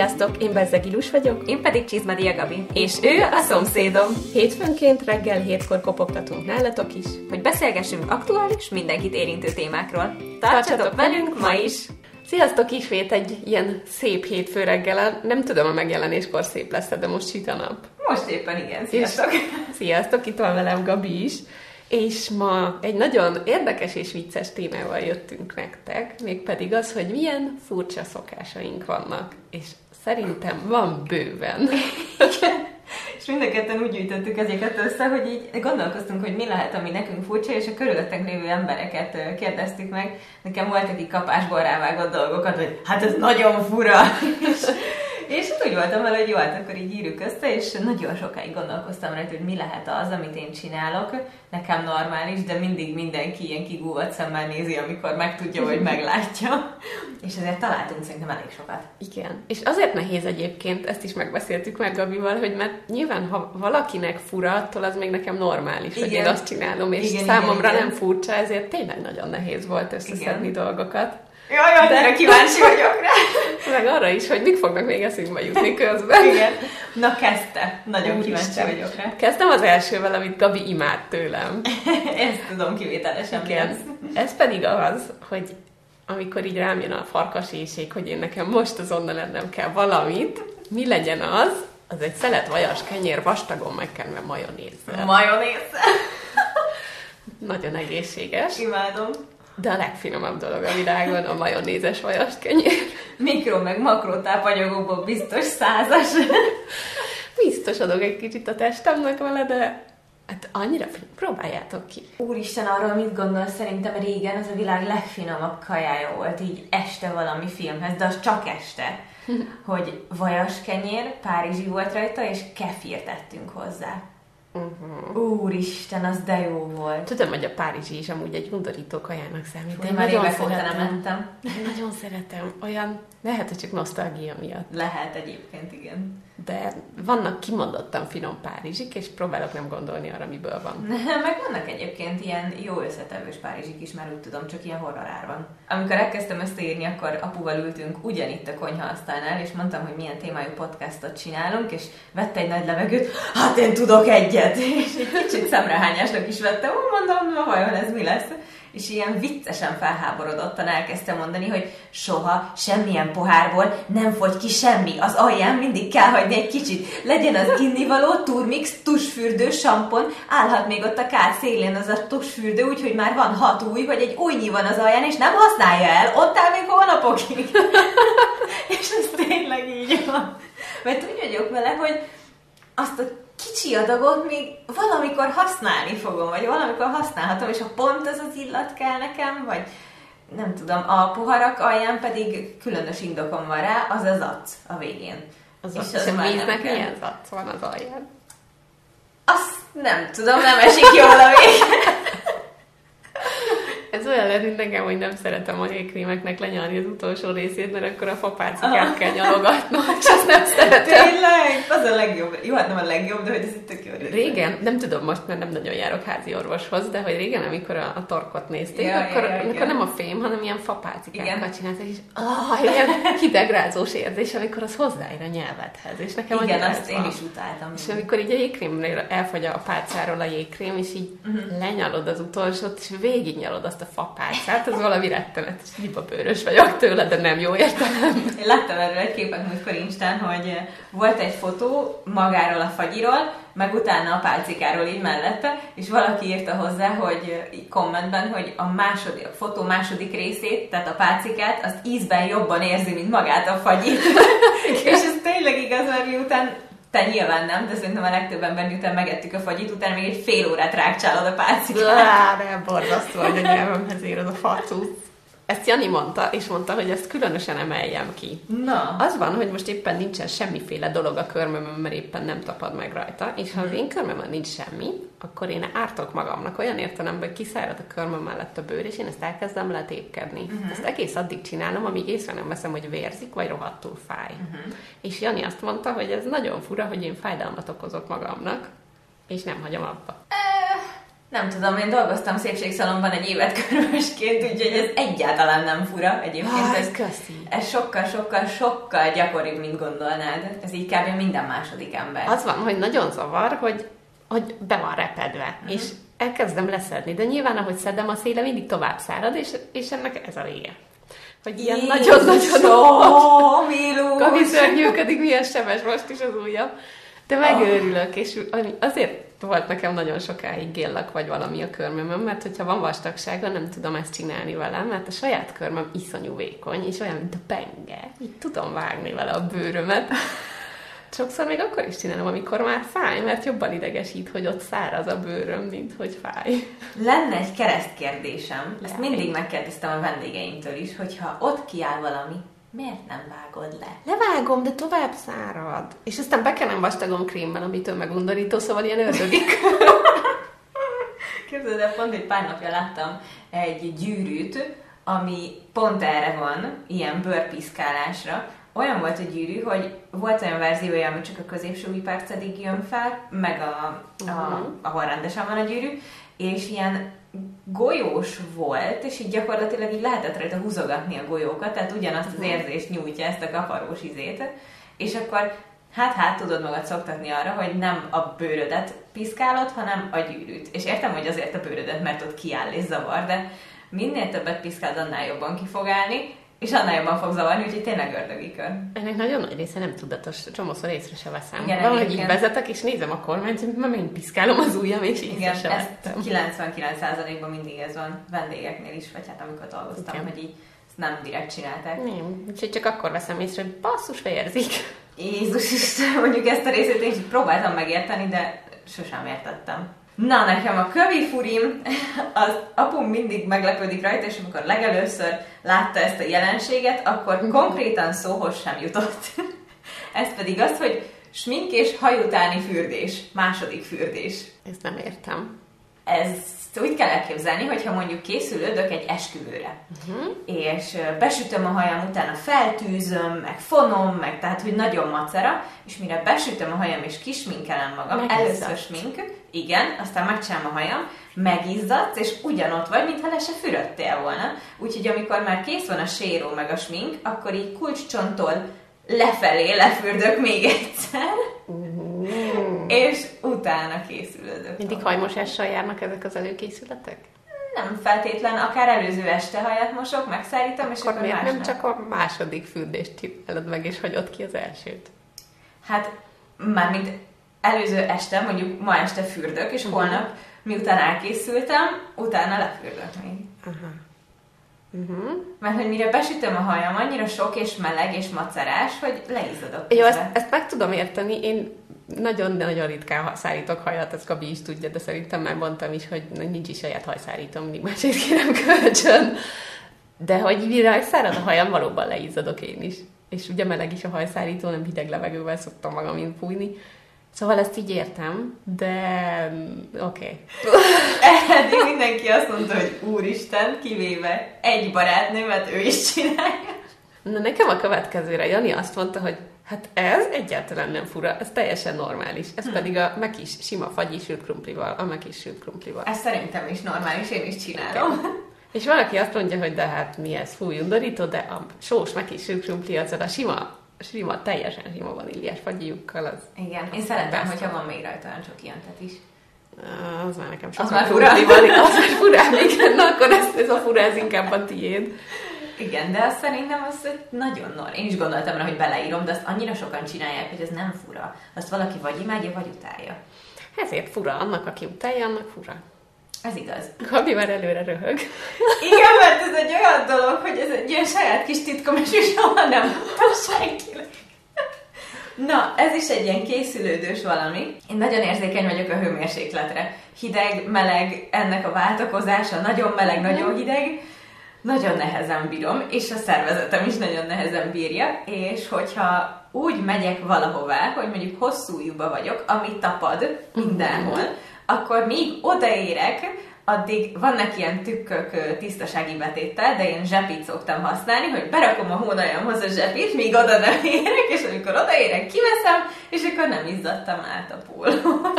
Sziasztok, én Bezzeg Ilus vagyok, én pedig Csizmadia Gabi, és ő a szomszédom. Hétfőnként reggel hétkor kopogtatunk nálatok is, hogy beszélgessünk aktuális, mindenkit érintő témákról. Tartsatok, Tartsatok velünk ma is! Sziasztok, ismét egy ilyen szép hétfő reggel. Nem tudom, a megjelenéskor szép lesz de most süt a nap. Most éppen igen, sziasztok! És, sziasztok, itt van velem Gabi is. És ma egy nagyon érdekes és vicces témával jöttünk nektek, mégpedig az, hogy milyen furcsa szokásaink vannak. És szerintem van bőven. és mind a ketten úgy gyűjtöttük ezeket össze, hogy így gondolkoztunk, hogy mi lehet, ami nekünk furcsa, és a körülöttünk lévő embereket kérdeztük meg. Nekem volt, aki kapásból rávágott dolgokat, hogy hát ez nagyon fura. és és hát úgy voltam vele, hogy jó, hát akkor így írjuk össze, és nagyon sokáig gondolkoztam rajta, hogy mi lehet az, amit én csinálok. Nekem normális, de mindig mindenki ilyen kigúvat szemmel nézi, amikor megtudja, vagy meglátja. És ezért találtunk szerintem elég sokat. Igen. És azért nehéz egyébként, ezt is megbeszéltük meg Gabival, hogy mert nyilván, ha valakinek fura, attól az még nekem normális, igen. hogy én azt csinálom, és igen, számomra igen, igen. nem furcsa, ezért tényleg nagyon nehéz volt összeszedni igen. dolgokat. Jaj, jaj, de kíváncsi vagyok rá. Meg arra is, hogy mik fognak még eszünkbe jutni közben. Igen. Na kezdte. Nagyon Úr kíváncsi Isten. vagyok rá. Kezdtem az elsővel, amit Gabi imád tőlem. Ezt tudom kivételesen. Igen. Ez pedig az, hogy amikor így rám jön a farkas éjség, hogy én nekem most azonnal lennem kell valamit, mi legyen az, az egy szelet vajas kenyér vastagon megkenve majonézzel. Majonézzel? Nagyon egészséges. Imádom. De a legfinomabb dolog a világon a majonézes vajas kenyér. Mikro meg makro tápanyagokból biztos százas. Biztos adok egy kicsit a testemnek vele, de hát annyira próbáljátok ki. Úristen, arról mit gondol? Szerintem régen az a világ legfinomabb kajája volt, így este valami filmhez, de az csak este. hogy vajas kenyér, párizsi volt rajta, és kefírt tettünk hozzá. Uh-huh. Úristen, az de jó volt. Tudom, hogy a Párizsi is amúgy egy undorító kajának számít. Én már évek óta nem mentem. Én nagyon szeretem. Olyan, lehet, hogy csak nosztalgia miatt. Lehet egyébként, igen de vannak kimondottan finom párizsik, és próbálok nem gondolni arra, miből van. Meg vannak egyébként ilyen jó összetevős párizsik is, már úgy tudom, csak ilyen horrorárban. Amikor elkezdtem ezt írni, akkor apuval ültünk ugyanitt a konyhaasztalnál, és mondtam, hogy milyen témájú podcastot csinálunk, és vette egy nagy levegőt, hát én tudok egyet! És egy kicsit szemrehányásnak is vettem, mondom, na vajon ez mi lesz? És ilyen viccesen felháborodottan elkezdte mondani, hogy soha semmilyen pohárból nem fogy ki semmi. Az alján mindig kell hagyni egy kicsit. Legyen az innivaló, turmix, tusfürdő, sampon, állhat még ott a kád szélén az a tusfürdő, úgyhogy már van hat új, vagy egy újnyi van az alján, és nem használja el. Ott áll még hónapokig. és ez tényleg így van. Mert úgy vagyok vele, hogy azt a kicsi adagot még valamikor használni fogom, vagy valamikor használhatom, és a pont ez az illat kell nekem, vagy nem tudom, a poharak alján pedig különös indokom van rá, az az ac a végén. Az és az, az víznek milyen zac van az alján? Azt nem tudom, nem esik jól a végén. Olyan lehet, mint nekem, hogy nem szeretem a jégkrémeknek lenyalni az utolsó részét, mert akkor a fapácikát kell nyalogatnom, és azt nem szeretem. Tényleg? Az a legjobb. Jó, hát nem a legjobb, de hogy ez itt tök jó része. Régen, nem tudom most, mert nem nagyon járok házi orvoshoz, de hogy régen, amikor a, a torkot nézték, ja, akkor, ja, ja, amikor nem a fém, hanem ilyen fapácikákat csináltak, és ah, ilyen hidegrázós érzés, amikor az hozzáér a nyelvedhez. És nekem Igen, azt én is utáltam. És amikor így a jégkrémnél elfogy a pálcáról a jégkrém, és így uh-huh. lenyalod az utolsót, és végignyalod azt a fapácát, az valami rettenetes, bőrös vagyok tőle, de nem jó értelem. Én láttam erről egy képet múltkor Instán, hogy volt egy fotó magáról a fagyiról, meg utána a pálcikáról így mellette, és valaki írta hozzá, hogy kommentben, hogy a második, a fotó második részét, tehát a pálcikát, az ízben jobban érzi, mint magát a fagyit. és ez tényleg igaz, mert miután te nyilván nem, de szerintem a legtöbb ember miután megettük a fagyit, utána még egy fél órát rákcsálod a pálcikát. Lá, de borzasztó, hogy a nyelvemhez ér az a facú. Ezt Jani mondta, és mondta, hogy ezt különösen emeljem ki. Na. Az van, hogy most éppen nincsen semmiféle dolog a körmömön, mert éppen nem tapad meg rajta, és ha az én körmömön nincs semmi, akkor én ártok magamnak olyan értelemben, hogy kiszárad a körmöm mellett a bőr, és én ezt elkezdem letépkedni. Uh-huh. Ezt egész addig csinálom, amíg észre nem veszem, hogy vérzik, vagy rohadtul fáj. Uh-huh. És Jani azt mondta, hogy ez nagyon fura, hogy én fájdalmat okozok magamnak, és nem hagyom abba. Nem tudom, én dolgoztam szépségszalomban egy évet körülmesként, úgyhogy ez egyáltalán nem fura egyébként. Ah, ez, köszi. ez sokkal, sokkal, sokkal gyakoribb, mint gondolnád. Ez így kb. minden második ember. Az van, hogy nagyon zavar, hogy, hogy be van repedve, uh-huh. és elkezdem leszedni, de nyilván, ahogy szedem, a széle mindig tovább szárad, és, és ennek ez a vége. Hogy ilyen nagyon-nagyon Gabi szörnyűködik, milyen sebes most is az ujjam. De megőrülök, és azért volt nekem nagyon sokáig géllak vagy valami a körmömön, mert hogyha van vastagsága, nem tudom ezt csinálni velem, mert a saját körmöm iszonyú vékony, és olyan, mint a penge. Így tudom vágni vele a bőrömet. Sokszor még akkor is csinálom, amikor már fáj, mert jobban idegesít, hogy ott száraz a bőröm, mint hogy fáj. Lenne egy keresztkérdésem, ezt mindig megkérdeztem a vendégeimtől is, hogyha ott kiáll valami, miért nem vágod le? Levágom, de tovább szárad. És aztán bekenem vastagom krémmel, amitől megundorító, szóval ilyen ördögik. Képzeld el, pont egy pár napja láttam egy gyűrűt, ami pont erre van, ilyen bőrpiszkálásra. Olyan volt a gyűrű, hogy volt olyan verziója, ami csak a középső percedig jön fel, meg a, a, uh-huh. ahol rendesen van a gyűrű, és ilyen golyós volt, és így gyakorlatilag így lehetett rajta húzogatni a golyókat, tehát ugyanazt az mhm. érzést nyújtja ezt a kaparós izét, és akkor hát hát tudod magad szoktatni arra, hogy nem a bőrödet piszkálod, hanem a gyűrűt. És értem, hogy azért a bőrödet, mert ott kiáll és zavar, de minél többet piszkálod, annál jobban ki fog állni, és annál jobban fog zavarni, úgyhogy tényleg ördögi kör. Ennek nagyon nagy része nem tudatos, csomószor észre se veszem. Igen, Valahogy így vezetek, és nézem a kormányt, hogy már piszkálom az ujjam, és így Igen, se 99%-ban mindig ez van vendégeknél is, vagy hát amikor dolgoztam, Igen. hogy így ezt nem direkt csinálták. Nem, úgyhogy csak akkor veszem észre, hogy basszus, érzik. Jézus Isten, mondjuk ezt a részét én próbáltam megérteni, de sosem értettem. Na, nekem a kövi furim, az apum mindig meglepődik rajta, és amikor legelőször látta ezt a jelenséget, akkor mhm. konkrétan szóhoz sem jutott. Ez pedig az, hogy smink és hajutáni fürdés, második fürdés. Ezt nem értem. Ez úgy kell elképzelni, hogyha mondjuk készülődök egy esküvőre, uh-huh. és besütöm a hajam, utána feltűzöm, meg fonom, meg tehát, hogy nagyon macera, és mire besütöm a hajam és kisminkelem magam, először smink, igen, aztán megcsinálom a hajam, megizzadsz, és ugyanott vagy, mintha le se fürödtél volna. Úgyhogy amikor már kész van a séró meg a smink, akkor így kulcscsontól lefelé lefürdök még egyszer. És utána készülődök. Mindig hajmosással járnak ezek az előkészületek? Nem feltétlen, akár előző este hajat mosok, megszállítom, és akkor, akkor miért nem csak a második fürdést csinálod meg, és hagyod ki az elsőt? Hát, mármint előző este, mondjuk ma este fürdök, és uh-huh. holnap, miután elkészültem, utána lefürdök még. Uh-huh. Uh-huh. Mert hogy mire besütöm a hajam, annyira sok és meleg és macerás, hogy leizzadok. Jó, ezt, ezt meg tudom érteni. Én nagyon-nagyon ritkán szárítok hajat, ezt Gabi is tudja, de szerintem már mondtam is, hogy nincs is saját hajszárítóm, mindig másért kérem kölcsön. De hogy mire szárad a hajam, valóban leizzadok én is. És ugye meleg is a hajszárító, nem hideg levegővel szoktam magam fújni. Szóval ezt így értem, de mm, oké. Okay. Eddig mindenki azt mondta, hogy úristen, kivéve egy barátnőmet, ő is csinálja. Na nekem a következőre Jani azt mondta, hogy hát ez egyáltalán nem fura, ez teljesen normális. Ez hm. pedig a mekis sima fagyi sült krumplival, a mekis sült krumplival. Ez szerintem is normális, én is csinálom. Okay. És valaki azt mondja, hogy de hát mi ez, fúj, undorító, de a sós mekis sült krumpli az a sima sima, teljesen sima vaníliás fagyiukkal. Az Igen, én szeretem, hogyha van még rajta olyan csak ilyentet is. Az már nekem sokkal az már fura. Van, az már furám, igen, na akkor ez, ez a fura, ez inkább a tiéd. Igen, de azt szerintem az nagyon nor. Én is gondoltam rá, hogy beleírom, de azt annyira sokan csinálják, hogy ez nem fura. Azt valaki vagy imádja, vagy utálja. Ezért fura. Annak, aki utálja, annak fura. Ez igaz. Gabi már előre röhög. Igen, mert ez egy olyan dolog, hogy ez egy ilyen saját kis titkom, és soha nem mondtam senkinek. Na, ez is egy ilyen készülődős valami. Én nagyon érzékeny vagyok a hőmérsékletre. Hideg, meleg, ennek a váltakozása, nagyon meleg, nagyon hideg. Nagyon nehezen bírom, és a szervezetem is nagyon nehezen bírja, és hogyha úgy megyek valahová, hogy mondjuk hosszú vagyok, ami tapad mindenhol, akkor míg odaérek, addig vannak ilyen tükkök tisztasági betéttel, de én zsepit szoktam használni, hogy berakom a hónajamhoz a zsepit, míg oda nem érek, és amikor odaérek, kiveszem, és akkor nem izzadtam át a pólót.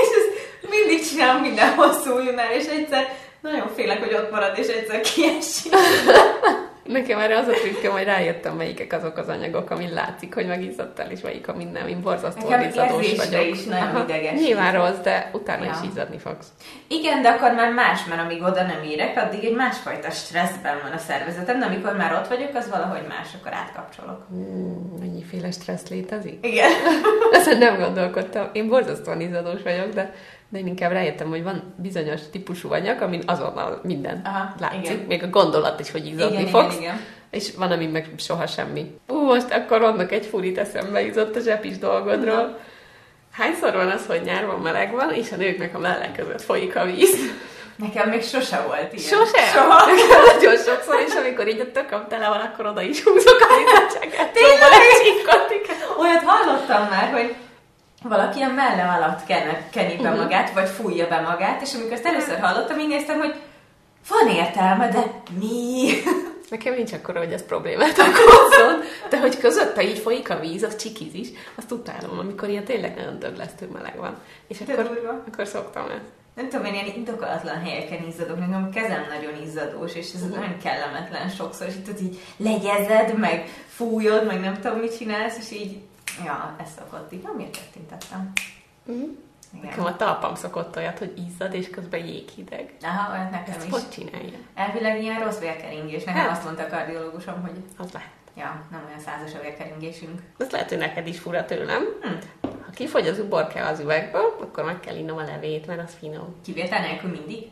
és ez csinálom minden hosszú ujjunál, és egyszer nagyon félek, hogy ott marad, és egyszer kiesik. Nekem erre az a trükköm, hogy rájöttem, melyikek azok az anyagok, amin látszik, hogy megizzadtál, és melyik, amin nem. Én borzasztóan izzadós vagyok. is nagyon ideges. Nyilván rossz, de utána ja. is izzadni fogsz. Igen, de akkor már más, mert amíg oda nem érek, addig egy másfajta stresszben van a szervezetem, de amikor már ott vagyok, az valahogy más, akkor átkapcsolok. Hmm, mennyiféle stressz létezik? Igen. Ezen nem gondolkodtam. Én borzasztóan izzadós vagyok, de de én inkább rájöttem, hogy van bizonyos típusú anyag, amin azonnal minden Aha, látszik, igen. még a gondolat is, hogy izzadni igen, fogsz. Igen, igen. És van, ami meg soha semmi. Ú, most akkor annak egy furit eszembe izott a zsepis dolgodról. Uh-huh. Hányszor van az, hogy nyárban meleg van, és a nőknek a mellek között folyik a víz? Nekem még sose volt ilyen. Sose? Soha. Nagyon sokszor, és amikor így a tököm tele van, akkor oda is húzok a vízecseget. Tényleg? Olyat hallottam már, hogy valaki a mellem alatt ken, keni be uh-huh. magát, vagy fújja be magát, és amikor ezt először hallottam, így néztem, hogy van értelme, de mi? Nekem nincs akkor, hogy ez problémát okozzon, de hogy közötte így folyik a víz, az csikiz is, azt utálom, amikor ilyen tényleg nagyon döglesztő meleg van. És akkor, akkor szoktam ezt. Nem tudom, én ilyen indokolatlan helyeken izzadok, nekem a kezem nagyon izzadós, és ez uh-huh. nagyon kellemetlen sokszor, és itt így legyezed, meg fújod, meg nem tudom, mit csinálsz, és így Ja, ez szokott így. Miért tettintettem? Mm. Igen. Nekem a talpam szokott olyat, hogy izzad, és közben jéghideg. Aha, olyan nekem Ezt is. hogy csinálja? Elvileg ilyen rossz vérkeringés. Nekem hát. azt mondta a kardiológusom, hogy... Az lehet. Ja, nem olyan százas a vérkeringésünk. Ez lehet, hogy neked is fura tőlem. Hm. Ha kifogy az uborka az üvegből, akkor meg kell innom a levét, mert az finom. Kivétel nélkül mindig?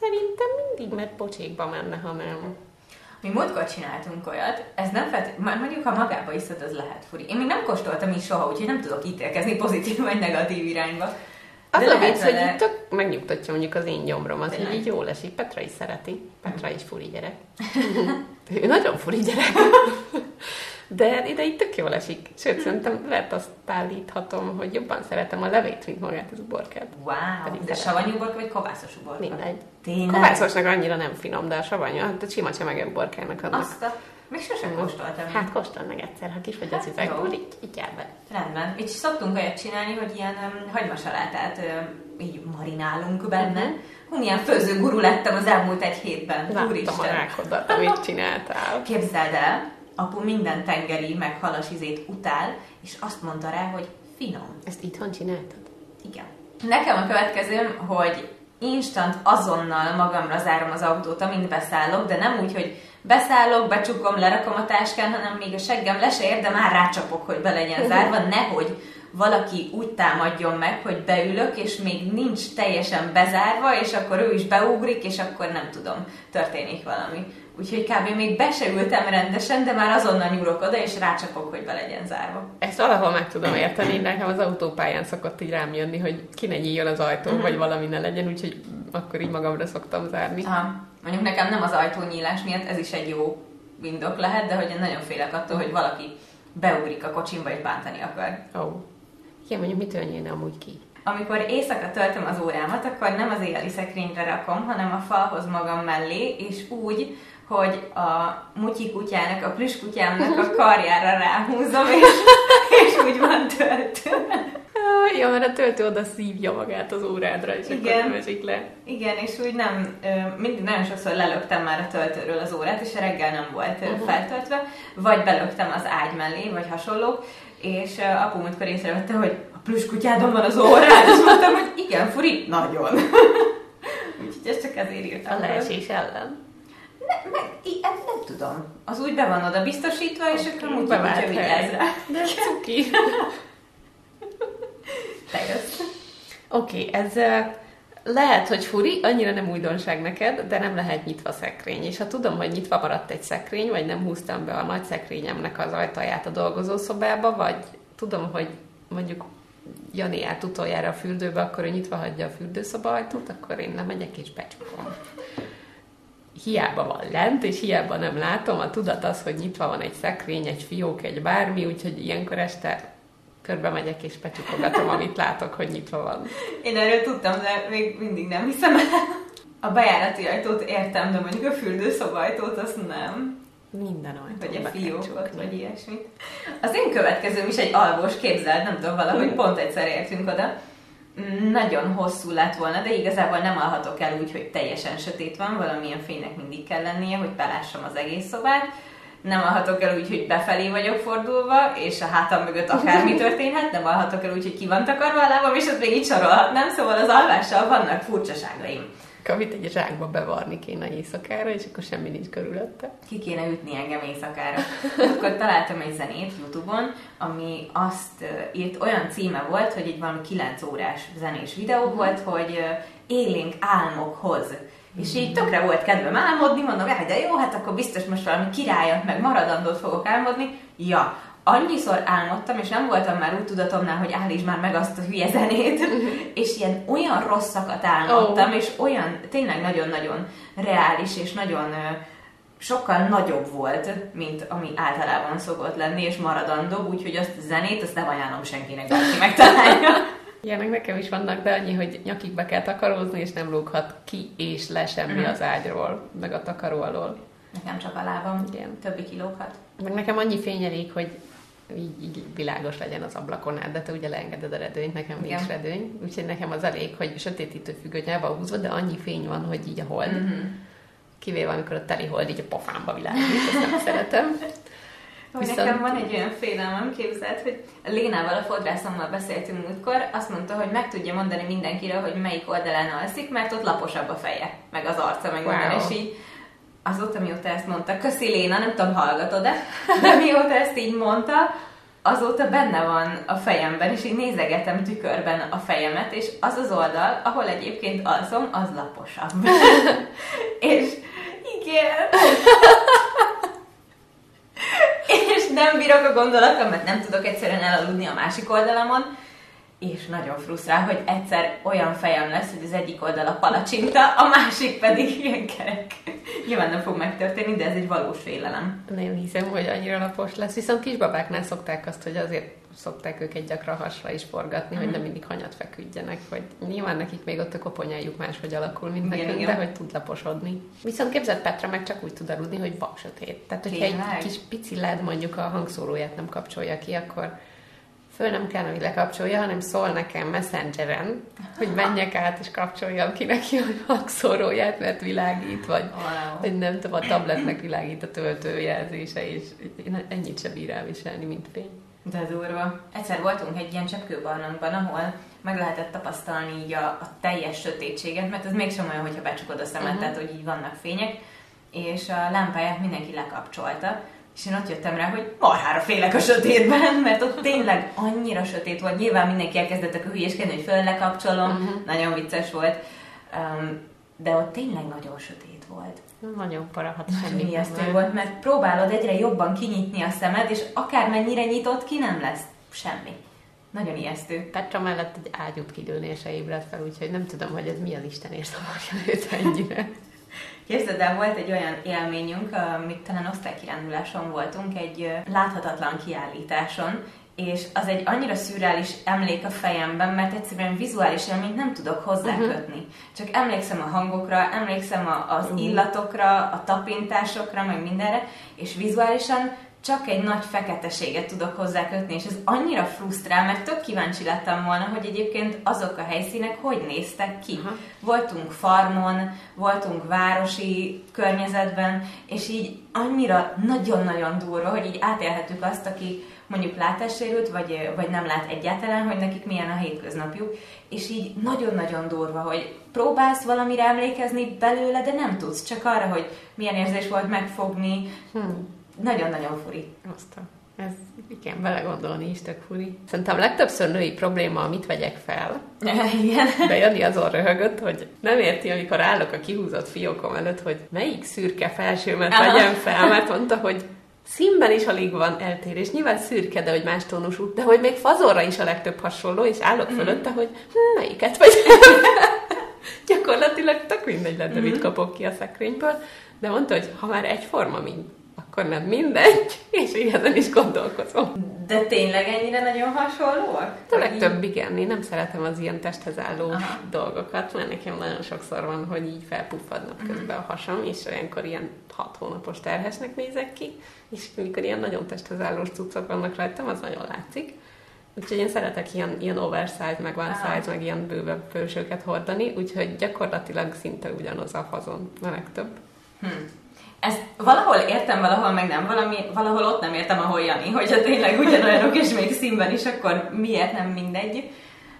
Szerintem mindig, mert pocsékba menne, ha nem. Mi múltkor csináltunk olyat, ez nem feltétlenül, mondjuk ha magába iszod, az lehet furi. Én még nem kóstoltam is soha, úgyhogy nem tudok ítélkezni pozitív vagy negatív irányba. Az a vicc, hogy itt tök megnyugtatja mondjuk az én gyomrom, az így jól esik. Petra is szereti. Petra is furi gyerek. ő nagyon furi gyerek. De ide itt tök jól esik. Sőt, hmm. szerintem lehet azt állíthatom, hogy jobban szeretem a levét, mint magát az uborkát. Wow, Pedig de savanyú uborka vagy kovászos uborka? Mindegy. Tényleg? Kovászosnak annyira nem finom, de a savanyú, hát a sima csemege uborkának annak. Azt a... Még sosem kóstoltam. Hát kóstol meg egyszer, ha kis vagy az üvegből, így, így jár be. Rendben. Így szoktunk olyat csinálni, hogy ilyen um, hagymasalátát um, így marinálunk benne. Uh-huh. Hú, milyen főzőguru lettem az elmúlt egy hétben. Láttam Úristen. a rákodat, amit csináltál. Képzeld el, apu minden tengeri, meg halas izét utál, és azt mondta rá, hogy finom. Ezt itthon csináltad? Igen. Nekem a következőm, hogy instant azonnal magamra zárom az autót, amint beszállok, de nem úgy, hogy beszállok, becsukom, lerakom a táskán, hanem még a seggem le se ér, de már rácsapok, hogy be legyen zárva, nehogy valaki úgy támadjon meg, hogy beülök, és még nincs teljesen bezárva, és akkor ő is beugrik, és akkor nem tudom, történik valami. Úgyhogy kb. még be se ültem rendesen, de már azonnal nyúlok oda, és rácsapok, hogy be legyen zárva. Ezt valahol meg tudom érteni, nekem az autópályán szokott így rám jönni, hogy ki ne nyíljon az ajtó, uh-huh. vagy valami ne legyen, úgyhogy akkor így magamra szoktam zárni. Aha. Mondjuk nekem nem az ajtónyílás miatt, ez is egy jó indok lehet, de hogy én nagyon félek attól, hogy valaki beugrik a kocsimba és bántani akar. Ó. Oh. Igen, mondjuk mitől nyílna amúgy ki? Amikor éjszaka töltöm az órámat, akkor nem az éjjeli szekrényre rakom, hanem a falhoz magam mellé, és úgy, hogy a mutyi kutyának, a plüss kutyámnak a karjára ráhúzom, és, és úgy van töltő. Ja, mert a töltő oda szívja magát az órádra, és Igen. akkor le. Igen, és úgy nem, mindig nagyon sokszor lelöktem már a töltőről az órát, és a reggel nem volt uh-huh. feltöltve, vagy belöktem az ágy mellé, vagy hasonló, és apu múltkor észrevette, hogy a plüss kutyádon van az órád, és mondtam, hogy igen, furi, nagyon. Úgyhogy ezt csak ezért írtam. A leesés ellen. Ne, meg, nem, nem tudom. Az úgy be van oda biztosítva, és okay, akkor úgy vigyázz rá. De cuki. Te jössz. Oké, okay, ez lehet, hogy furi, annyira nem újdonság neked, de nem lehet nyitva szekrény. És ha tudom, hogy nyitva maradt egy szekrény, vagy nem húztam be a nagy szekrényemnek az ajtaját a dolgozószobába, vagy tudom, hogy mondjuk Jani állt utoljára a fürdőbe, akkor ő nyitva hagyja a fürdőszoba ajtót, akkor én lemegyek és becsukom hiába van lent, és hiába nem látom, a tudat az, hogy nyitva van egy szekrény, egy fiók, egy bármi, úgyhogy ilyenkor este körbe megyek és becsukogatom, amit látok, hogy nyitva van. Én erről tudtam, de még mindig nem hiszem el. A bejárati ajtót értem, de mondjuk a fürdőszoba ajtót azt nem. Minden ajtót. Vagy a fiókot, vagy ilyesmit. Az én következőm is egy alvós, képzeld, nem tudom, valahogy pont egyszer értünk oda nagyon hosszú lett volna, de igazából nem alhatok el úgy, hogy teljesen sötét van, valamilyen fénynek mindig kell lennie, hogy belássam az egész szobát. Nem alhatok el úgy, hogy befelé vagyok fordulva, és a hátam mögött akármi történhet, nem alhatok el úgy, hogy ki van takarva a lábam, és ott még így sorolhatnám, szóval az alvással vannak furcsaságaim. Amit egy zsákba bevarni kéne éjszakára, és akkor semmi nincs körülötte. Ki kéne ütni engem éjszakára. akkor találtam egy zenét Youtube-on, ami azt írt, olyan címe volt, hogy egy valami 9 órás zenés videó uh-huh. volt, hogy élénk álmokhoz. És így tökre volt kedvem álmodni, mondom, hogy de jó, hát akkor biztos most valami királyat, meg maradandót fogok álmodni. Ja, annyiszor álmodtam, és nem voltam már úgy tudatomnál, hogy állíts már meg azt a hülye zenét, és ilyen olyan rosszakat álmodtam, oh. és olyan tényleg nagyon-nagyon reális, és nagyon sokkal nagyobb volt, mint ami általában szokott lenni, és maradandó, úgyhogy azt a zenét, azt nem ajánlom senkinek, bárki megtalálja. Ilyenek nekem is vannak, de annyi, hogy nyakig be kell takarózni, és nem lóghat ki és le semmi mm. az ágyról, meg a takaró alól. Nekem csak a lábam, Igen. többi kilóghat. Meg nekem annyi fény elég, hogy így, így világos legyen az ablakon át, de te ugye leengeded a redőnyt, nekem Igen. nincs redőny, úgyhogy nekem az elég, hogy sötétítő függönyába húzva, de annyi fény van, hogy így a hold. Mm-hmm. Kivéve, amikor a teli hold így a pofámba világít, ezt nem szeretem. Hogy Viszont... nekem van egy olyan félelmem, képzelt, hogy Lénával, a fodrászommal beszéltünk múltkor, azt mondta, hogy meg tudja mondani mindenkiről, hogy melyik oldalán alszik, mert ott laposabb a feje, meg az arca, meg wow. minden, és így azóta, mióta ezt mondta, köszi Léna, nem tudom, hallgatod-e, de mióta ezt így mondta, azóta benne van a fejemben, és így nézegetem tükörben a fejemet, és az az oldal, ahol egyébként alszom, az laposabb. és igen. és nem bírok a gondolatom, mert nem tudok egyszerűen elaludni a másik oldalamon, és nagyon frusztrál, hogy egyszer olyan fejem lesz, hogy az egyik oldal a palacsinta, a másik pedig ilyen kerek. Nyilván nem fog megtörténni, de ez egy valós félelem. Nem hiszem, hogy annyira lapos lesz, viszont kisbabáknál szokták azt, hogy azért szokták őket gyakran hasra is forgatni, mm. hogy nem mindig hanyat feküdjenek, hogy nyilván nekik még ott a koponyájuk máshogy alakul, mint igen, nekünk, igen. de hogy tud laposodni. Viszont képzett Petra meg csak úgy tud aludni, hogy vak sötét. Tehát, hogyha egy kis pici led mondjuk a hangszóróját nem kapcsolja ki, akkor föl nem kell, hogy lekapcsolja, hanem szól nekem messengeren, hogy menjek át és kapcsoljam ki neki a hangszóróját, mert világít, vagy, wow. vagy nem tudom, a tabletnek világít a töltőjelzése, és én ennyit sem bír elviselni, mint fény. De durva. Egyszer voltunk egy ilyen cseppkőbarlangban, ahol meg lehetett tapasztalni így a, a teljes sötétséget, mert ez mégsem olyan, hogyha becsukod a szemet, uh-huh. tehát hogy így vannak fények, és a lámpáját mindenki lekapcsolta, és én ott jöttem rá, hogy marhára félek a sötétben, mert ott tényleg annyira sötét volt. Nyilván mindenki elkezdett a hülyéskedni, hogy föl lekapcsolom, uh-huh. nagyon vicces volt. Um, de ott tényleg nagyon sötét volt. Nagyon parahat semmi. Ijesztő volt, mert próbálod egyre jobban kinyitni a szemed, és akármennyire nyitott ki, nem lesz semmi. Nagyon ijesztő. Petra mellett egy ágyút kidőnése ébredt fel, úgyhogy nem tudom, hogy ez mi az Istenért zavarja őt ennyire. Képzeld el, volt egy olyan élményünk, amit talán osztálykiránduláson voltunk, egy láthatatlan kiállításon, és az egy annyira szürreális emlék a fejemben, mert egyszerűen vizuális élményt nem tudok hozzákötni. Uh-huh. Csak emlékszem a hangokra, emlékszem a, az uh-huh. illatokra, a tapintásokra, meg mindenre, és vizuálisan csak egy nagy feketeséget tudok hozzá kötni, és ez annyira frusztrál, mert tök kíváncsi lettem volna, hogy egyébként azok a helyszínek hogy néztek ki. Aha. Voltunk farmon, voltunk városi környezetben, és így annyira nagyon-nagyon durva, hogy így átélhetük azt, aki mondjuk látássérült, vagy, vagy nem lát egyáltalán, hogy nekik milyen a hétköznapjuk, és így nagyon-nagyon durva, hogy próbálsz valamire emlékezni belőle, de nem tudsz, csak arra, hogy milyen érzés volt megfogni, hmm nagyon-nagyon furi. Aztán. Ez igen, belegondolni is tök furi. Szerintem legtöbbször női probléma, mit vegyek fel. Igen. De Jani azon röhögött, hogy nem érti, amikor állok a kihúzott fiókom előtt, hogy melyik szürke felsőmet vegyem fel, mert mondta, hogy színben is alig van eltérés. Nyilván szürke, de hogy más tónusú, de hogy még fazorra is a legtöbb hasonló, és állok mm. fölötte, hogy hm, melyiket vagy. Gyakorlatilag tök mindegy lett, de mit mm. kapok ki a szekrényből. De mondta, hogy ha már egyforma, mint akkor nem mindegy, és ezen is gondolkozom. De tényleg ennyire nagyon hasonlóak? A legtöbb igen, én nem szeretem az ilyen testhez álló Aha. dolgokat, mert nekem nagyon sokszor van, hogy így felpuffadnak uh-huh. közben a hasam, és olyankor ilyen hat hónapos terhesnek nézek ki, és amikor ilyen nagyon testhez álló cuccok vannak rajtam, az nagyon látszik. Úgyhogy én szeretek ilyen, ilyen oversize, meg one size, meg ilyen bővebb fősöket hordani, úgyhogy gyakorlatilag szinte ugyanaz a fazon, a legtöbb. Hm. Ezt valahol értem, valahol meg nem, valami, valahol ott nem értem, ahol Jani, hogyha tényleg ugyanolyanok és még színben is, akkor miért nem mindegy.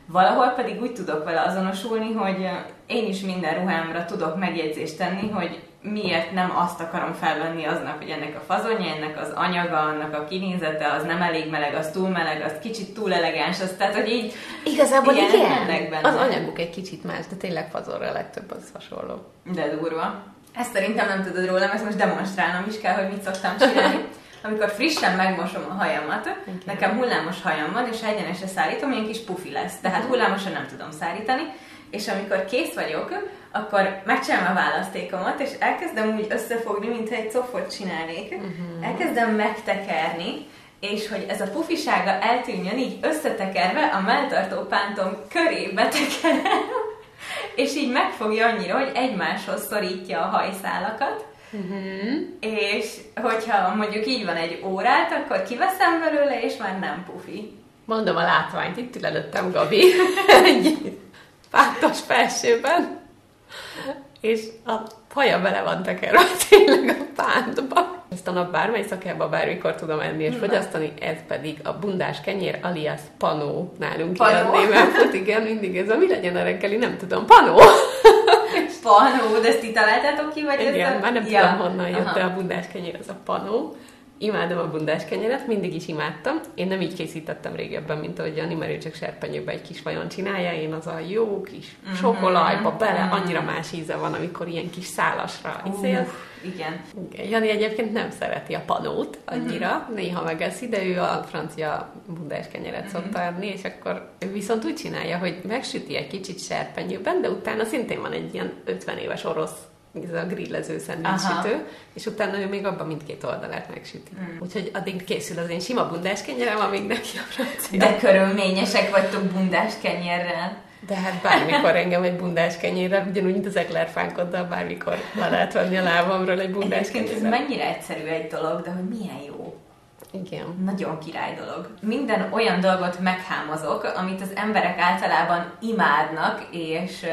Valahol pedig úgy tudok vele azonosulni, hogy én is minden ruhámra tudok megjegyzést tenni, hogy miért nem azt akarom felvenni aznap, hogy ennek a fazonja, ennek az anyaga, annak a kinézete, az nem elég meleg, az túl meleg, az kicsit túl elegáns, az tehát, hogy így Igazából Igen, benne. az anyaguk egy kicsit más, de tényleg fazonra a legtöbb az hasonló. De durva. Ezt szerintem nem tudod rólam, ezt most demonstrálnom is kell, hogy mit szoktam csinálni. Amikor frissen megmosom a hajamat, Igen. nekem hullámos hajam van, és ha egyenesre szállítom, ilyen kis pufi lesz. Tehát hullámosan nem tudom szállítani. És amikor kész vagyok, akkor megcsinálom a választékomat, és elkezdem úgy összefogni, mintha egy cofot csinálnék. Uh-huh. Elkezdem megtekerni, és hogy ez a pufisága eltűnjön, így összetekerve a melltartó pántom körébe tekerem, és így megfogja annyira, hogy egymáshoz szorítja a hajszálakat, Uh-huh. és hogyha mondjuk így van egy órát, akkor kiveszem belőle, és már nem pufi. Mondom a látványt, itt ül előttem Gabi, egy pártos felsőben, és a haja bele van tekerve tényleg a pántba. Ezt a nap bármely szakába bármikor tudom enni és fogyasztani, ez pedig a bundás kenyér alias panó nálunk Panó. ilyen fut, igen, mindig ez a mi legyen a reggeli, nem tudom, panó. Panó, de ezt ti találtátok ki, vagy Igen, ez a... már nem Ja. tudom honnan jött Aha. a bundás kenyér, az a panó. Imádom a bundás kenyeret, mindig is imádtam. Én nem így készítettem régebben, mint ahogy ő csak serpenyőbe egy kis vajon csinálja. Én az a jó kis Mhm. sokolajba bele, annyira más íze van, amikor ilyen kis szálasra. Uff, igen. Jani egyébként nem szereti a panót annyira, Mhm. néha megeszi, de ő a francia bundás kenyeret Mhm. szokta enni, és akkor ő viszont úgy csinálja, hogy megsüti egy kicsit serpenyőben, de utána szintén van egy ilyen 50 éves orosz ez a grillező szendvicsütő, és utána ő még abban mindkét oldalát megsüti. Mm. Úgyhogy addig készül az én sima bundás kenyerem, amíg neki a francia. De körülményesek vagytok bundás kenyérrel. De hát bármikor engem egy bundás kenyérrel, ugyanúgy, mint az eklerfánkoddal, bármikor le lehet venni a lábamról egy bundás Egyébként ez kenyérrel. mennyire egyszerű egy dolog, de hogy milyen jó. Igen. Nagyon király dolog. Minden olyan dolgot meghámozok, amit az emberek általában imádnak, és,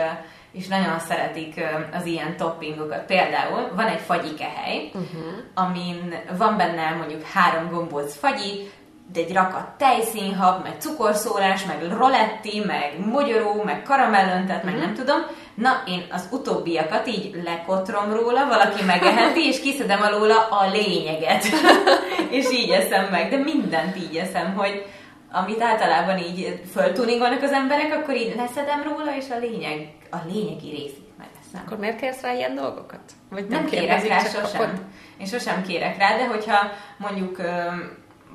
és nagyon szeretik az ilyen toppingokat. Például van egy fagyikehely, Uh-huh. amin van benne mondjuk három gombóc fagyi, de egy rakat tejszínhab, meg cukorszórás, meg roletti, meg mogyoró, meg karamellöntet, meg nem tudom. Na, én az utóbbiakat így lekotrom róla, valaki megeheti, és kiszedem alóla a lényeget. és így eszem meg, de mindent így eszem, hogy amit általában így föltuningolnak az emberek, akkor így leszedem róla, és a lényeg, a lényegi részét megeszem. Akkor miért kérsz rá ilyen dolgokat? Vagy Nem kérek kérdezik, rá csak kapod? sosem. Én sosem kérek rá, de hogyha mondjuk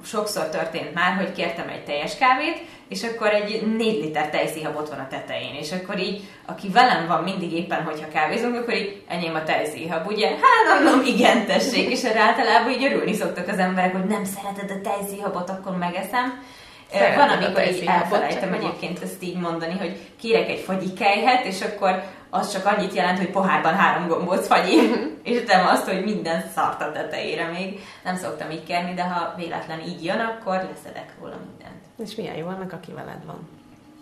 sokszor történt már, hogy kértem egy teljes kávét, és akkor egy 4 liter tejszínhab ott van a tetején, és akkor így, aki velem van mindig éppen, hogyha kávézunk, akkor így enyém a tejszínhab, ugye? Hát mondom, igen, tessék, és erre általában így örülni szoktak az emberek, hogy nem szereted a tejszínhabot, akkor megeszem. Ö, Szereted Van, amikor így elfelejtem nem egyébként ezt így mondani, hogy kérek egy fagyikelyhet, és akkor az csak annyit jelent, hogy pohárban három gombóc fagyi, és utána azt, hogy minden szart a tetejére még. Nem szoktam így kérni, de ha véletlen így jön, akkor leszedek róla mindent. És milyen jó annak, aki veled van.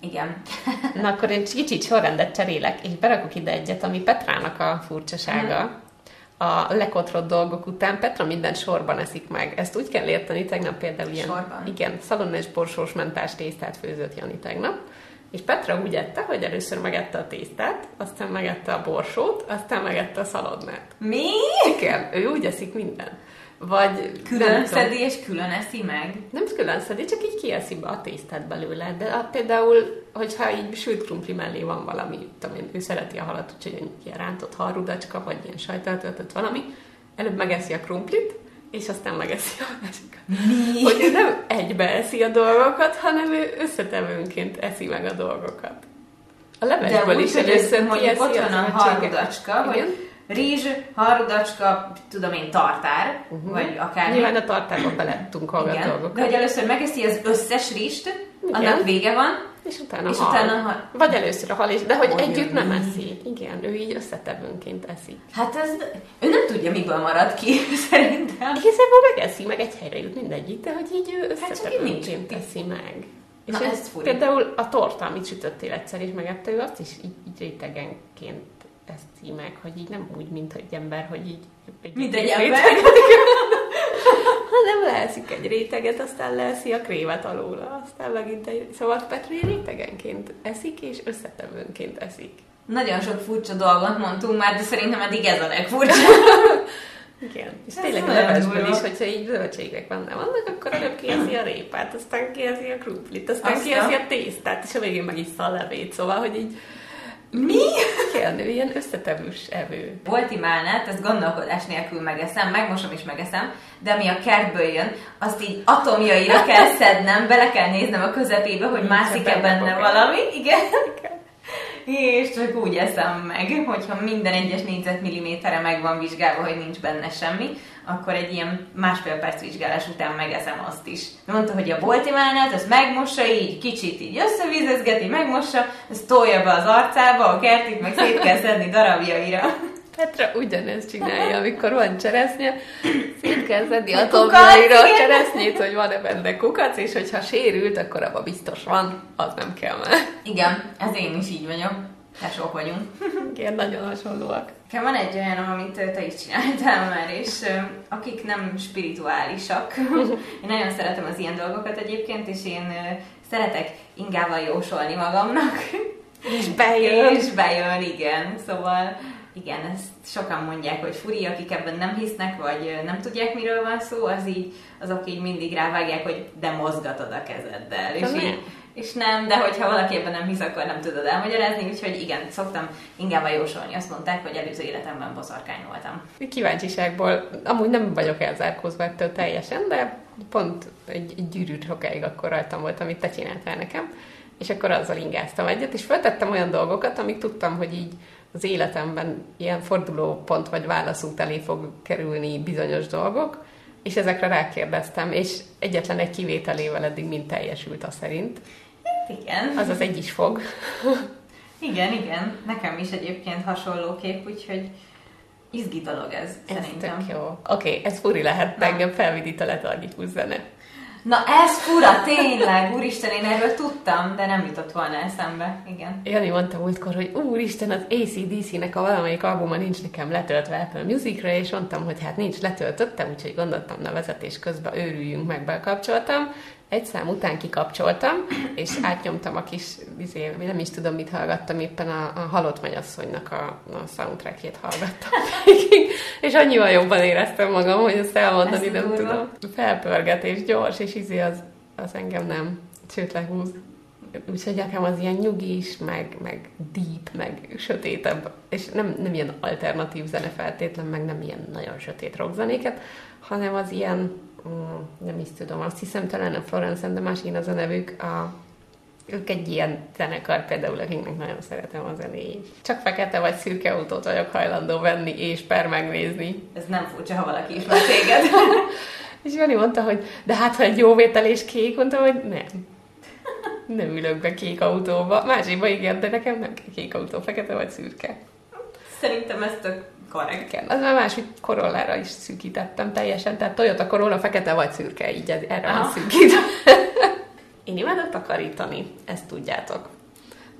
Igen. Na akkor én kicsit sorrendet cserélek, és berakok ide egyet, ami Petrának a furcsasága. A lekotrott dolgok után Petra mindent sorban eszik meg. Ezt úgy kell érteni, tegnap például ilyen... Sorban? Igen, szalonnás borsós mentás tésztát főzött Jani tegnap. És Petra úgy ette, hogy először megette a tésztát, aztán megette a borsót, aztán megette a szalonnát. Mi? Igen, ő úgy eszik minden. Vagy Külön szedi és külön eszi meg? Nem külön szedi, csak így kieszi be a tésztát belőle. De a, például, hogyha így sült krumpli mellé van valami, tudom én, ő szereti a halat, úgyhogy egy ilyen rántott halrudacska, vagy ilyen sajttal töltött valami, előbb megeszi a krumplit, és aztán megeszi a másikat. Mi? Hogy ő nem egybe eszi a dolgokat, hanem ő összetevőnként eszi meg a dolgokat. A levesből is hogy ott van a harudacska, hogy rizs, harudacska, tudom én, tartár, Uh-huh. vagy akár Nyilván a tartárba belettünk a Igen, de dolgokat. hogy először megeszi az összes rist, Igen. annak vége van, És utána és hal. utána hal. Vagy először a hal is, de hogy Hogy együtt nem eszi. Igen, ő így összetevőnként eszi. Hát ez, ő nem tudja, miből marad ki, szerintem. Igazából megeszi, meg egy helyre jut mindegyik, de hogy így ő Hát nincs. összetevőként eszi meg. És Na, ez ez például a torta, amit sütöttél egyszer, és megette ő, azt is így, így rétegenként ezt meg, hogy így nem úgy, mint egy ember, hogy így... Egy Mint egy ember. hanem leeszik egy réteget, aztán leeszi a krémet alóla, aztán megint egy... Szóval Petri rétegenként eszik, és összetevőnként eszik. Nagyon sok furcsa dolgot mondtunk már, de szerintem eddig ez a legfurcsább. Igen. És Ez tényleg a levesből is, hogyha így zöldségek benne vannak, akkor előbb kieszi a répát, aztán kieszi a kruplit, aztán Aztán. kieszi a tésztát, és a végén meg a levét, szóval, hogy így Mi? kell, ő ilyen összetevős evő. Bolti málnát, ezt gondolkodás nélkül megeszem, megmosom és megeszem, de ami a kertből jön, azt így atomjaira kell szednem, bele kell néznem a közepébe, hogy mászik-e benne valami, igen. És csak úgy eszem meg, hogyha minden egyes négyzetmilliméterre meg van vizsgálva, hogy nincs benne semmi, akkor egy ilyen másfél perc vizsgálás után megeszem azt is. Mondta, hogy a boltimánát, ezt megmossa így, kicsit így összevizezgeti, megmossa, ezt tolja be az arcába, a kertit meg szét kell szedni darabjaira. Petra ugyanezt csinálja, amikor van cseresznye, szét kell szedni A tombjaira a cseresznyét, hogy van-e benne kukac, és hogyha sérült, akkor abban biztos van, az nem kell már. Igen, ez én is így vagyok. Tesók vagyunk. Igen, nagyon hasonlóak. Nekem van egy olyan, amit te is csináltál már, és akik nem spirituálisak, én nagyon szeretem az ilyen dolgokat egyébként, és én szeretek ingával jósolni magamnak. És bejön. És bejön, igen. Szóval igen, ezt sokan mondják, hogy furi, akik ebben nem hisznek, vagy nem tudják, miről van szó, az így, azok így mindig rávágják, hogy de mozgatod a kezeddel. És, így. És nem, de hogyha valaki ebben nem hisz, akkor nem tudod elmagyarázni, úgyhogy igen, szoktam ingával jósolni. Azt mondták, hogy előző életemben boszorkány voltam. Kíváncsiságból, amúgy nem vagyok elzárkózva ettől teljesen, de pont egy, egy gyűrűt sokáig akkor rajtam volt, amit te csináltál nekem, és akkor azzal ingáztam egyet, és feltettem olyan dolgokat, amik tudtam, hogy így az életemben ilyen fordulópont vagy válaszút elé fog kerülni bizonyos dolgok, és ezekre rákérdeztem, és egyetlen egy kivételével eddig mind teljesült a szerint. Igen. Az az egy is fog. Igen, igen. Nekem is egyébként hasonló kép, úgyhogy izgi dolog ez, Ez szerintem. tök jó. Oké, okay, ez furi lehet, Na. engem felvidít a letargikus zene. Na ez fura, tényleg, úristen, én erről tudtam, de nem jutott volna eszembe. Igen. Jani mondta múltkor, hogy úristen, az ACDC-nek a valamelyik albuma nincs nekem letöltve Apple Music-re, és mondtam, hogy hát nincs letöltöttem, úgyhogy gondoltam, na vezetés közben őrüljünk meg, bekapcsoltam. Egy szám után kikapcsoltam, és átnyomtam a kis, izé, nem is tudom, mit hallgattam, éppen a, a Halott Mennyasszonynak a, a soundtrackjét hallgattam. és annyival jobban éreztem magam, hogy ezt elmondani Ez nem tudom. Felpörgetés, gyors, és izé az, az engem nem, sőt lehúz. Úgyhogy nekem az ilyen nyugis, meg, meg deep, meg sötétebb, és nem, nem ilyen alternatív zene feltétlen, meg nem ilyen nagyon sötét rockzenéket, hanem az ilyen, nem is tudom, azt hiszem talán a Florence and the Machine az a nevük, a, ők egy ilyen zenekar például, akiknek nagyon szeretem a zenéjét. Csak fekete vagy szürke autót vagyok hajlandó venni és per megnézni. Ez nem furcsa, ha valaki ismer téged. És Jani mondta, hogy de hát, ha egy jó vétel és kék, mondtam, hogy nem. Nem ülök be kék autóba. Másikba igen, de nekem nem kék autó, fekete vagy szürke. Szerintem ez tök korrekt. Igen, az már másik korollára is szűkítettem teljesen, tehát Toyota Corolla fekete vagy szürke, így erre van Aha. szűkítve. Én imádok takarítani, ezt tudjátok.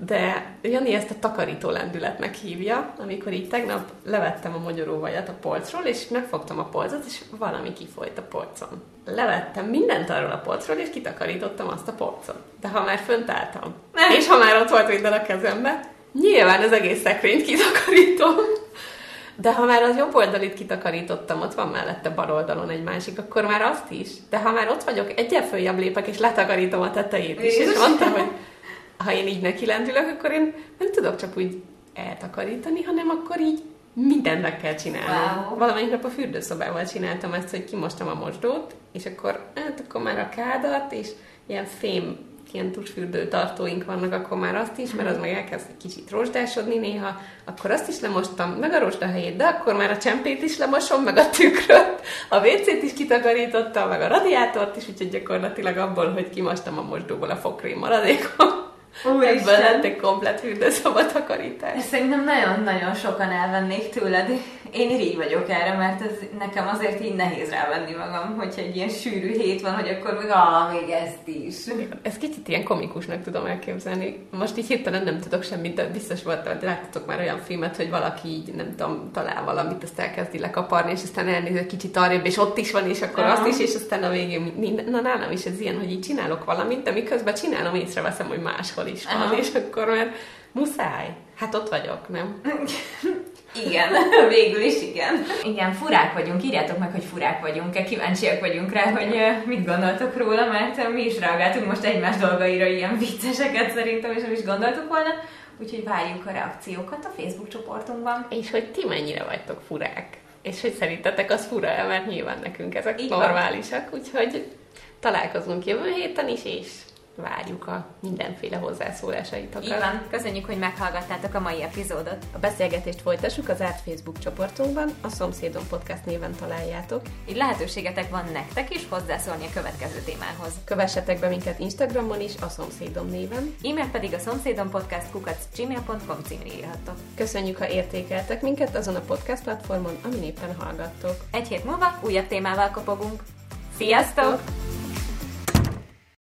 De Jani ezt a takarító lendületnek hívja, amikor így tegnap levettem a magyaróvajat a polcról, és megfogtam a polcot, és valami kifolyt a polcon. Levettem mindent arról a polcról, és kitakarítottam azt a polcot. De ha már fönt álltam, és ha már ott volt minden a kezembe, nyilván az egész szekrényt kitakarítom. De ha már az jobb oldalit kitakarítottam, ott van mellette bal oldalon egy másik, akkor már azt is. De ha már ott vagyok, egyen följebb lépek, és letakarítom a tetejét is. És Jézus. mondta, hogy ha én így neki lendülök, akkor én nem tudok csak úgy eltakarítani, hanem akkor így mindent meg kell csinálni. Wow. Valamelyik nap a fürdőszobával csináltam ezt, hogy kimostam a mosdót, és akkor, hát akkor már a kádat, és ilyen fém ilyen tusfürdő tartóink vannak, akkor már azt is, mert az meg elkezd egy kicsit rozsdásodni néha, akkor azt is lemostam, meg a rozsda helyét, de akkor már a csempét is lemosom, meg a tükröt, a WC-t is kitakarítottam, meg a radiátort is, úgyhogy gyakorlatilag abból, hogy kimostam a mosdóból a fokrém maradékot, Úristen. ebből lett egy komplet fürdőszoba takarítás. Ezt szerintem nagyon-nagyon sokan elvennék tőled, Én irigy vagyok erre, mert ez nekem azért így nehéz rávenni magam, hogyha egy ilyen sűrű hét van, hogy akkor meg, ah, még ezt is. Ez kicsit ilyen komikusnak tudom elképzelni. Most így hirtelen nem tudok semmit, de biztos volt, hogy láttatok már olyan filmet, hogy valaki így, nem tudom, talál valamit, azt elkezdi lekaparni, és aztán elnéz kicsit arrébb, és ott is van, és akkor Aha. azt is, és aztán a végén minden. Na nálam is ez ilyen, hogy így csinálok valamit, de miközben csinálom, észreveszem, hogy máshol is van, Aha. és akkor már muszáj. Hát ott vagyok, nem? Igen, végül is igen. Igen, furák vagyunk, írjátok meg, hogy furák vagyunk-e, kíváncsiak vagyunk rá, hogy mit gondoltok róla, mert mi is reagáltunk most egymás dolgaira ilyen vicceseket szerintem, és nem is gondoltuk volna. Úgyhogy várjuk a reakciókat a Facebook csoportunkban. És hogy ti mennyire vagytok furák. És hogy szerintetek az fura mert nyilván nekünk ezek Így normálisak, van. úgyhogy találkozunk jövő héten is, és várjuk a mindenféle hozzászólásaitokat. Így van. Köszönjük, hogy meghallgattátok a mai epizódot. A beszélgetést folytassuk az árt Facebook csoportunkban, a Szomszédom Podcast néven találjátok. Így lehetőségetek van nektek is hozzászólni a következő témához. Kövessetek be minket Instagramon is, a Szomszédom néven. E-mail pedig a szomszédom podcast kukac gmail.com címre írhattok. Köszönjük, ha értékeltek minket azon a podcast platformon, amin éppen hallgattok. Egy hét múlva újabb témával kopogunk. Sziasztok! Sziasztok!